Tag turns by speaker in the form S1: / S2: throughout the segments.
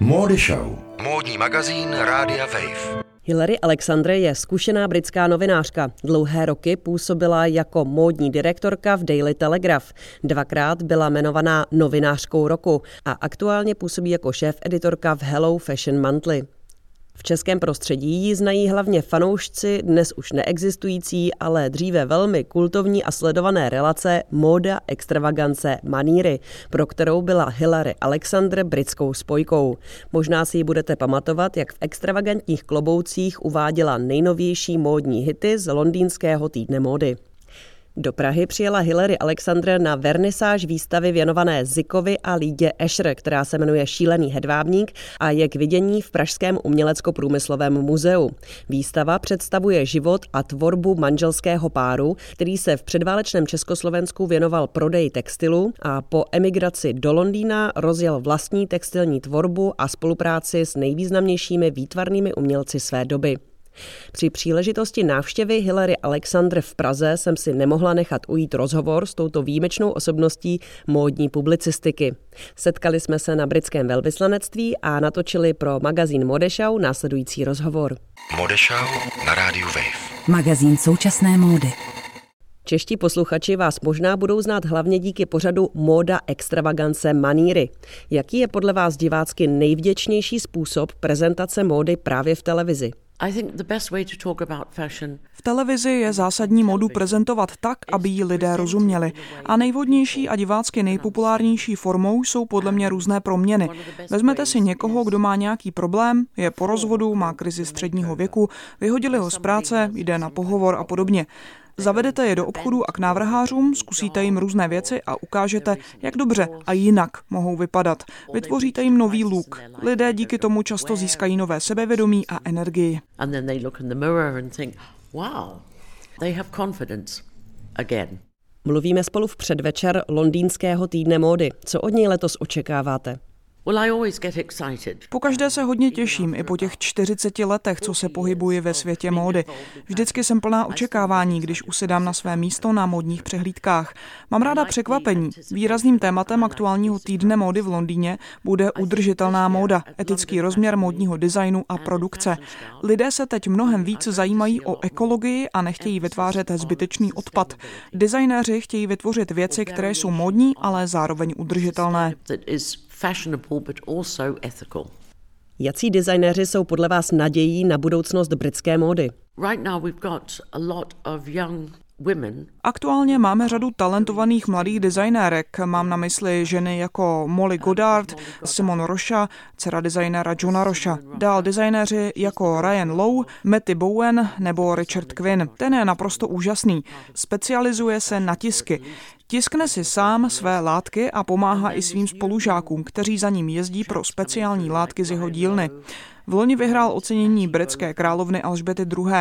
S1: Módy Show. Módní magazín Rádia Wave.
S2: Hilary Alexandre je zkušená britská novinářka. Dlouhé roky působila jako módní direktorka v Daily Telegraph. Dvakrát byla jmenovaná novinářkou roku a aktuálně působí jako šéf-editorka v Hello Fashion Monthly. V českém prostředí ji znají hlavně fanoušci dnes už neexistující, ale dříve velmi kultovní a sledované relace Móda, extravagance, maníry, pro kterou byla Hilary Alexander britskou spojkou. Možná si ji budete pamatovat, jak v extravagantních kloboucích uváděla nejnovější módní hity z londýnského týdne módy. Do Prahy přijela Hilary Alexander na vernisáž výstavy věnované Zikovi a Lídě Escher, která se jmenuje Šílený hedvábník a je k vidění v Pražském umělecko-průmyslovém muzeu. Výstava představuje život a tvorbu manželského páru, který se v předválečném Československu věnoval prodeji textilu a po emigraci do Londýna rozjel vlastní textilní tvorbu a spolupráci s nejvýznamnějšími výtvarnými umělci své doby. Při příležitosti návštěvy Hilary Alexandr v Praze jsem si nemohla nechat ujít rozhovor s touto výjimečnou osobností módní publicistiky. Setkali jsme se na britském velvyslanectví a natočili pro magazín Modešau následující rozhovor.
S1: Modešau na rádiu Wave.
S3: Magazín současné módy.
S2: Čeští posluchači vás možná budou znát hlavně díky pořadu Móda extravagance maníry. Jaký je podle vás divácky nejvděčnější způsob prezentace módy právě v televizi?
S4: V televizi je zásadní modu prezentovat tak, aby ji lidé rozuměli. A nejvodnější a divácky nejpopulárnější formou jsou podle mě různé proměny. Vezmete si někoho, kdo má nějaký problém, je po rozvodu, má krizi středního věku, vyhodili ho z práce, jde na pohovor a podobně. Zavedete je do obchodu a k návrhářům, zkusíte jim různé věci a ukážete, jak dobře a jinak mohou vypadat. Vytvoříte jim nový look. Lidé díky tomu často získají nové sebevědomí a energii.
S2: Mluvíme spolu v předvečer londýnského týdne módy. Co od něj letos očekáváte?
S4: Po každé se hodně těším, i po těch 40 letech, co se pohybuji ve světě módy. Vždycky jsem plná očekávání, když usedám na své místo na módních přehlídkách. Mám ráda překvapení. Výrazným tématem aktuálního týdne módy v Londýně bude udržitelná móda, etický rozměr módního designu a produkce. Lidé se teď mnohem víc zajímají o ekologii a nechtějí vytvářet zbytečný odpad. Designéři chtějí vytvořit věci, které jsou módní, ale zároveň udržitelné fashionable but also ethical.
S2: Jací designéři jsou podle vás nadějí na budoucnost britské módy?
S4: Right now we've got a lot of young Aktuálně máme řadu talentovaných mladých designérek. Mám na mysli ženy jako Molly Goddard, Simon Rocha, dcera designéra Johna Rocha. Dál designéři jako Ryan Lowe, Matty Bowen nebo Richard Quinn. Ten je naprosto úžasný. Specializuje se na tisky. Tiskne si sám své látky a pomáhá i svým spolužákům, kteří za ním jezdí pro speciální látky z jeho dílny. V loni vyhrál ocenění britské královny Alžbety II.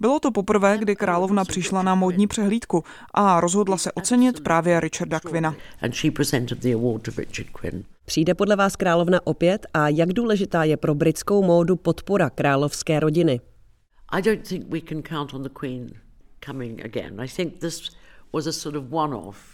S4: Bylo to poprvé, kdy královna přišla na módní přehlídku a rozhodla se ocenit právě Richarda Quina.
S2: Přijde podle vás královna opět a jak důležitá je pro britskou módu podpora královské rodiny? I don't think we can count on the Queen coming again. I think this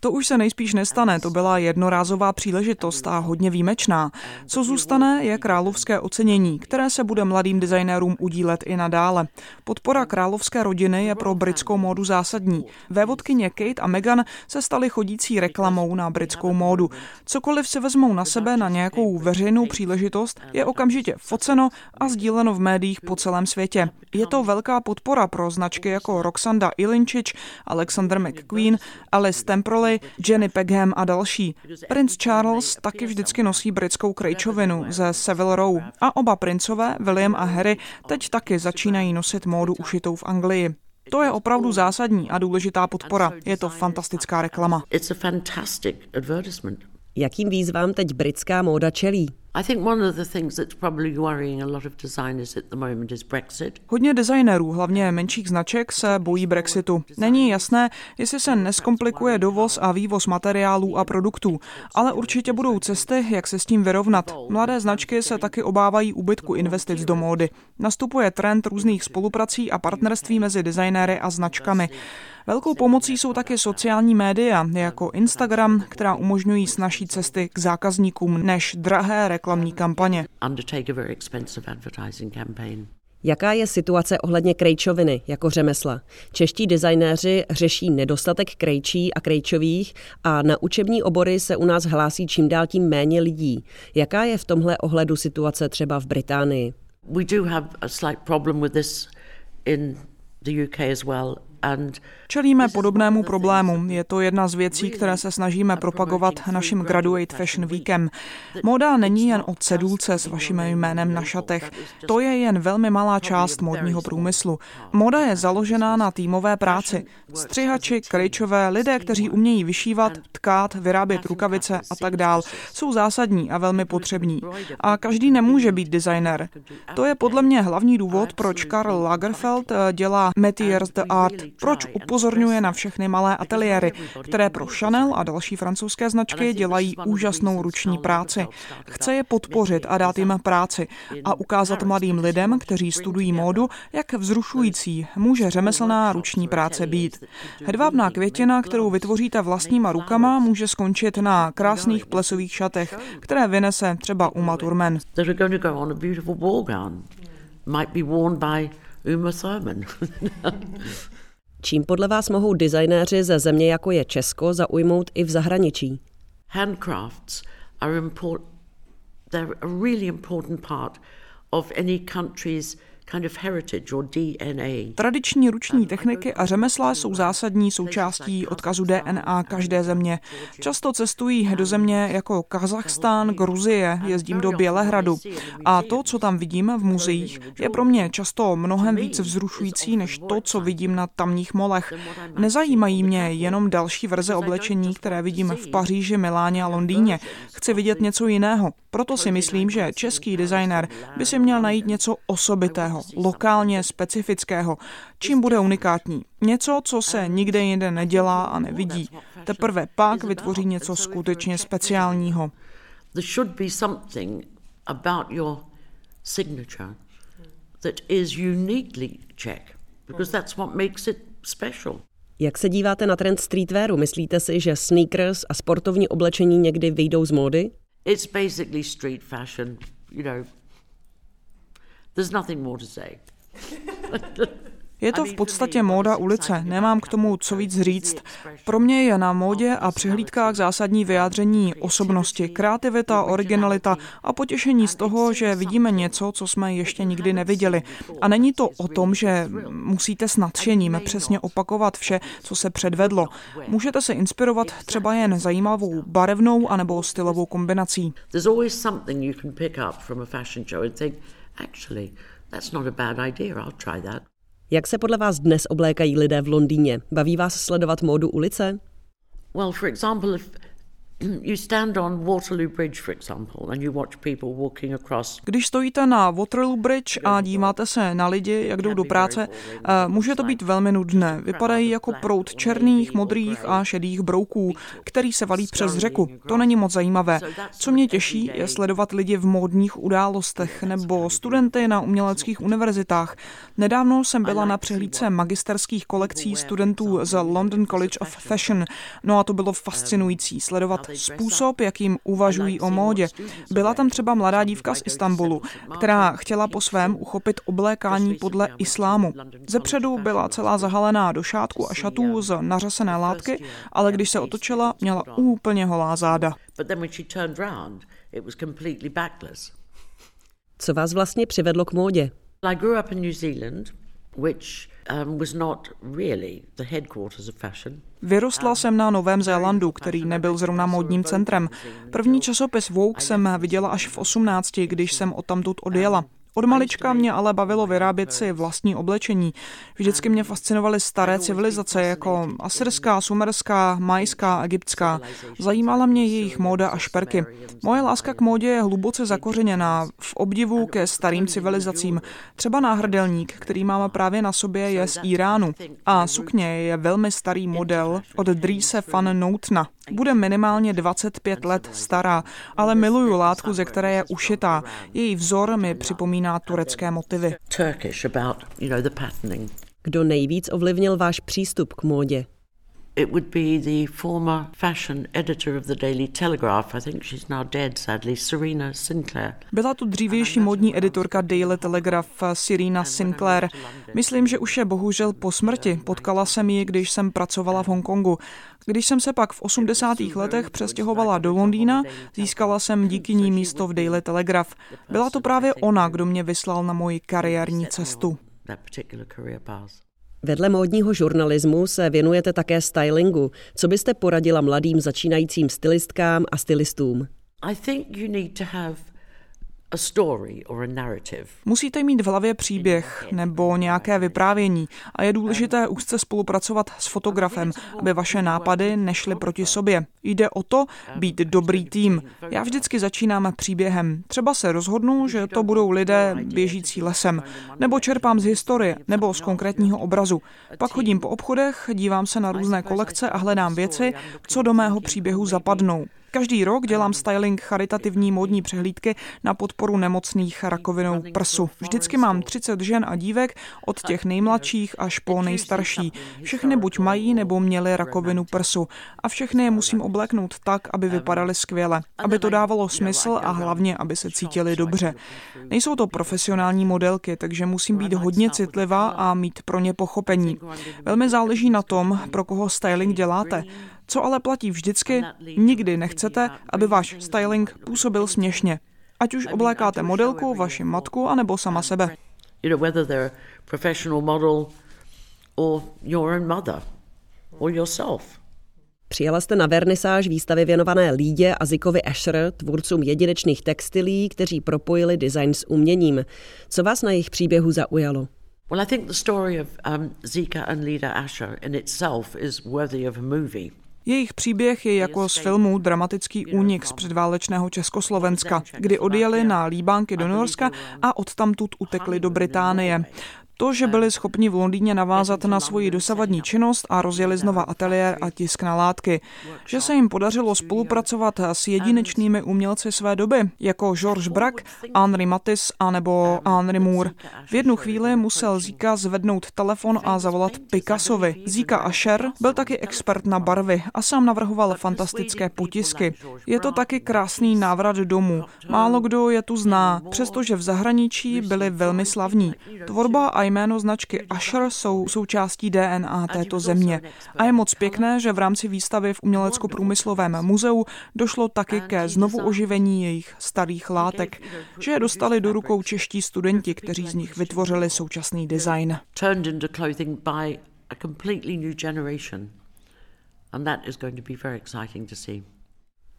S4: to už se nejspíš nestane, to byla jednorázová příležitost a hodně výjimečná. Co zůstane, je královské ocenění, které se bude mladým designérům udílet i nadále. Podpora královské rodiny je pro britskou módu zásadní. Vévodkyně Kate a Meghan se staly chodící reklamou na britskou módu. Cokoliv si vezmou na sebe na nějakou veřejnou příležitost, je okamžitě foceno a sdíleno v médiích po celém světě. Je to velká podpora pro značky jako Roxanda Ilinčič, Alexander McQueen, Green, Alice Temperley, Jenny Peckham a další. Prince Charles taky vždycky nosí britskou krejčovinu ze Savile Row a oba princové, William a Harry, teď taky začínají nosit módu ušitou v Anglii. To je opravdu zásadní a důležitá podpora. Je to fantastická reklama.
S2: Jakým výzvám teď britská móda čelí?
S4: Hodně designérů, hlavně menších značek, se bojí Brexitu. Není jasné, jestli se neskomplikuje dovoz a vývoz materiálů a produktů, ale určitě budou cesty, jak se s tím vyrovnat. Mladé značky se taky obávají úbytku investic do módy. Nastupuje trend různých spoluprací a partnerství mezi designéry a značkami. Velkou pomocí jsou také sociální média, jako Instagram, která umožňují snažší cesty k zákazníkům než drahé reklamní kampaně.
S2: Jaká je situace ohledně krejčoviny jako řemesla? Čeští designéři řeší nedostatek krejčí a krejčových a na učební obory se u nás hlásí čím dál tím méně lidí. Jaká je v tomhle ohledu situace třeba v Británii? We do have a slight problem with this
S4: in the UK as well. Čelíme podobnému problému. Je to jedna z věcí, které se snažíme propagovat naším Graduate Fashion Weekem. Moda není jen o cedulce s vaším jménem na šatech. To je jen velmi malá část módního průmyslu. Moda je založená na týmové práci. Střihači, kryčové, lidé, kteří umějí vyšívat, tkát, vyrábět rukavice a tak dál, jsou zásadní a velmi potřební. A každý nemůže být designer. To je podle mě hlavní důvod, proč Karl Lagerfeld eh, dělá Metiers the Art proč upozorňuje na všechny malé ateliéry, které pro Chanel a další francouzské značky dělají úžasnou ruční práci. Chce je podpořit a dát jim práci a ukázat mladým lidem, kteří studují módu, jak vzrušující může řemeslná ruční práce být. Hedvábná květina, kterou vytvoříte vlastníma rukama, může skončit na krásných plesových šatech, které vynese třeba Uma Thurman. Might be worn by Uma Thurman.
S2: Čím podle vás mohou designéři ze země jako je Česko zaujmout i v zahraničí? Handcrafts are important, they're a really important part of any country's
S4: Tradiční ruční techniky a řemesla jsou zásadní součástí odkazu DNA každé země. Často cestují do země jako Kazachstán, Gruzie, jezdím do Bělehradu. A to, co tam vidím v muzeích, je pro mě často mnohem víc vzrušující než to, co vidím na tamních molech. Nezajímají mě jenom další verze oblečení, které vidím v Paříži, Miláně a Londýně. Chci vidět něco jiného. Proto si myslím, že český designer by si měl najít něco osobitého lokálně specifického, čím bude unikátní. Něco, co se nikde jinde nedělá a nevidí. Teprve pak vytvoří něco skutečně speciálního.
S2: Jak se díváte na trend streetwearu? Myslíte si, že sneakers a sportovní oblečení někdy vyjdou z módy? It's basically street fashion, you know,
S4: Je to v podstatě móda ulice, nemám k tomu co víc říct. Pro mě je na módě a přehlídkách zásadní vyjádření osobnosti, kreativita, originalita a potěšení z toho, že vidíme něco, co jsme ještě nikdy neviděli. A není to o tom, že musíte s nadšením přesně opakovat vše, co se předvedlo. Můžete se inspirovat třeba jen zajímavou barevnou anebo stylovou kombinací. Actually,
S2: that's not a bad idea. I'll try that. Jak se podle vás dnes oblékají lidé v Londýně? Baví vás sledovat módu ulice? Well, for example, if
S4: když stojíte na Waterloo Bridge a díváte se na lidi, jak jdou do práce, eh, může to být velmi nudné. Vypadají jako prout černých, modrých a šedých brouků, který se valí přes řeku. To není moc zajímavé. Co mě těší, je sledovat lidi v módních událostech nebo studenty na uměleckých univerzitách. Nedávno jsem byla na přehlídce magisterských kolekcí studentů z London College of Fashion. No a to bylo fascinující sledovat způsob, jakým uvažují o módě. Byla tam třeba mladá dívka z Istanbulu, která chtěla po svém uchopit oblékání podle islámu. Zepředu byla celá zahalená do šátku a šatů z nařasené látky, ale když se otočila, měla úplně holá záda.
S2: Co vás vlastně přivedlo k módě? I grew up in New Zealand,
S4: which um, was not really the headquarters of fashion. Vyrostla jsem na Novém Zélandu, který nebyl zrovna módním centrem. První časopis Vogue jsem viděla až v 18, když jsem odtamtud odjela. Od malička mě ale bavilo vyrábět si vlastní oblečení. Vždycky mě fascinovaly staré civilizace jako asyrská, sumerská, majská, egyptská. Zajímala mě jejich móda a šperky. Moje láska k módě je hluboce zakořeněná v obdivu ke starým civilizacím. Třeba náhrdelník, který máme právě na sobě, je z Iránu. A sukně je velmi starý model od Drise van Noutna. Bude minimálně 25 let stará, ale miluju látku, ze které je ušitá. Její vzor mi připomíná turecké motivy.
S2: Kdo nejvíc ovlivnil váš přístup k módě?
S5: It would be the former fashion editor of the Daily Telegraph. I think she's now dead, sadly, Serena Sinclair.
S4: Byla tu dřívější modní editorka Daily Telegraph Serena Sinclair. Myslím, že už je bohužel po smrti. Potkala jsem ji, když jsem pracovala v Hongkongu. Když jsem se pak v 80. letech přestěhovala do Londýna, získala jsem díky ní místo v Daily Telegraph. Byla to právě ona, kdo mě vyslal na moji kariérní cestu.
S2: Vedle módního žurnalismu se věnujete také stylingu. Co byste poradila mladým začínajícím stylistkám a stylistům? I think you need to have
S4: Musíte mít v hlavě příběh nebo nějaké vyprávění a je důležité úzce spolupracovat s fotografem, aby vaše nápady nešly proti sobě. Jde o to být dobrý tým. Já vždycky začínám příběhem. Třeba se rozhodnu, že to budou lidé běžící lesem, nebo čerpám z historie, nebo z konkrétního obrazu. Pak chodím po obchodech, dívám se na různé kolekce a hledám věci, co do mého příběhu zapadnou. Každý rok dělám styling charitativní módní přehlídky na podporu nemocných rakovinou prsu. Vždycky mám 30 žen a dívek, od těch nejmladších až po nejstarší. Všechny buď mají nebo měly rakovinu prsu. A všechny je musím obléknout tak, aby vypadaly skvěle, aby to dávalo smysl a hlavně, aby se cítili dobře. Nejsou to profesionální modelky, takže musím být hodně citlivá a mít pro ně pochopení. Velmi záleží na tom, pro koho styling děláte. Co ale platí vždycky, nikdy nechcete, aby váš styling působil směšně. Ať už oblékáte modelku, vaši matku, anebo sama sebe.
S2: Přijela jste na vernisáž výstavy věnované Lídě a Zikovi Asher, tvůrcům jedinečných textilí, kteří propojili design s uměním. Co vás na jejich příběhu zaujalo? Well, I think the story of um, Zika and Lida Asher in itself is worthy of a movie.
S4: Jejich příběh je jako z filmu dramatický únik z předválečného Československa, kdy odjeli na Líbánky do Norska a odtamtud utekli do Británie. To, že byli schopni v Londýně navázat na svoji dosavadní činnost a rozjeli znova ateliér a tisk na látky. Že se jim podařilo spolupracovat s jedinečnými umělci své doby, jako George Braque, Henri Matisse a nebo Henri Moore. V jednu chvíli musel Zíka zvednout telefon a zavolat Picassovi. Zíka Asher byl taky expert na barvy a sám navrhoval fantastické potisky. Je to taky krásný návrat domů. Málo kdo je tu zná, přestože v zahraničí byli velmi slavní. Tvorba a jméno značky Asher jsou součástí DNA této země. A je moc pěkné, že v rámci výstavy v Umělecko-průmyslovém muzeu došlo taky ke znovu oživení jejich starých látek, že je dostali do rukou čeští studenti, kteří z nich vytvořili současný design. And that is going to be very exciting to see.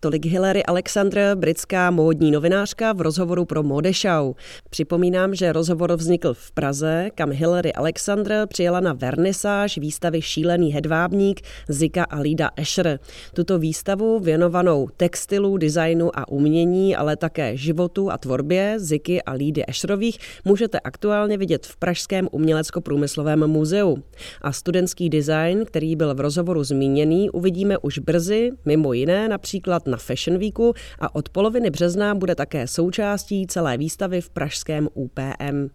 S4: Tolik Hillary Alexander, britská módní novinářka v rozhovoru pro Modešau. Připomínám, že rozhovor vznikl v Praze, kam Hillary Alexander přijela na vernisáž výstavy Šílený hedvábník Zika a Lida Escher. Tuto výstavu věnovanou textilu, designu a umění, ale také životu a tvorbě Ziky a Lídy Escherových můžete aktuálně vidět v Pražském umělecko-průmyslovém muzeu. A studentský design, který byl v rozhovoru zmíněný, uvidíme už brzy, mimo jiné například na Fashion Weeku a od poloviny března bude také součástí celé výstavy v pražském UPM.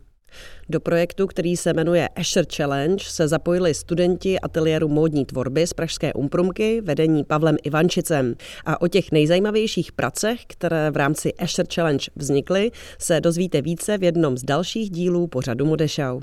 S4: Do projektu, který se jmenuje Asher Challenge, se zapojili studenti ateliéru módní tvorby z Pražské Umprumky, vedení Pavlem Ivančicem. A o těch nejzajímavějších pracech, které v rámci Asher Challenge vznikly, se dozvíte více v jednom z dalších dílů pořadu Modešau.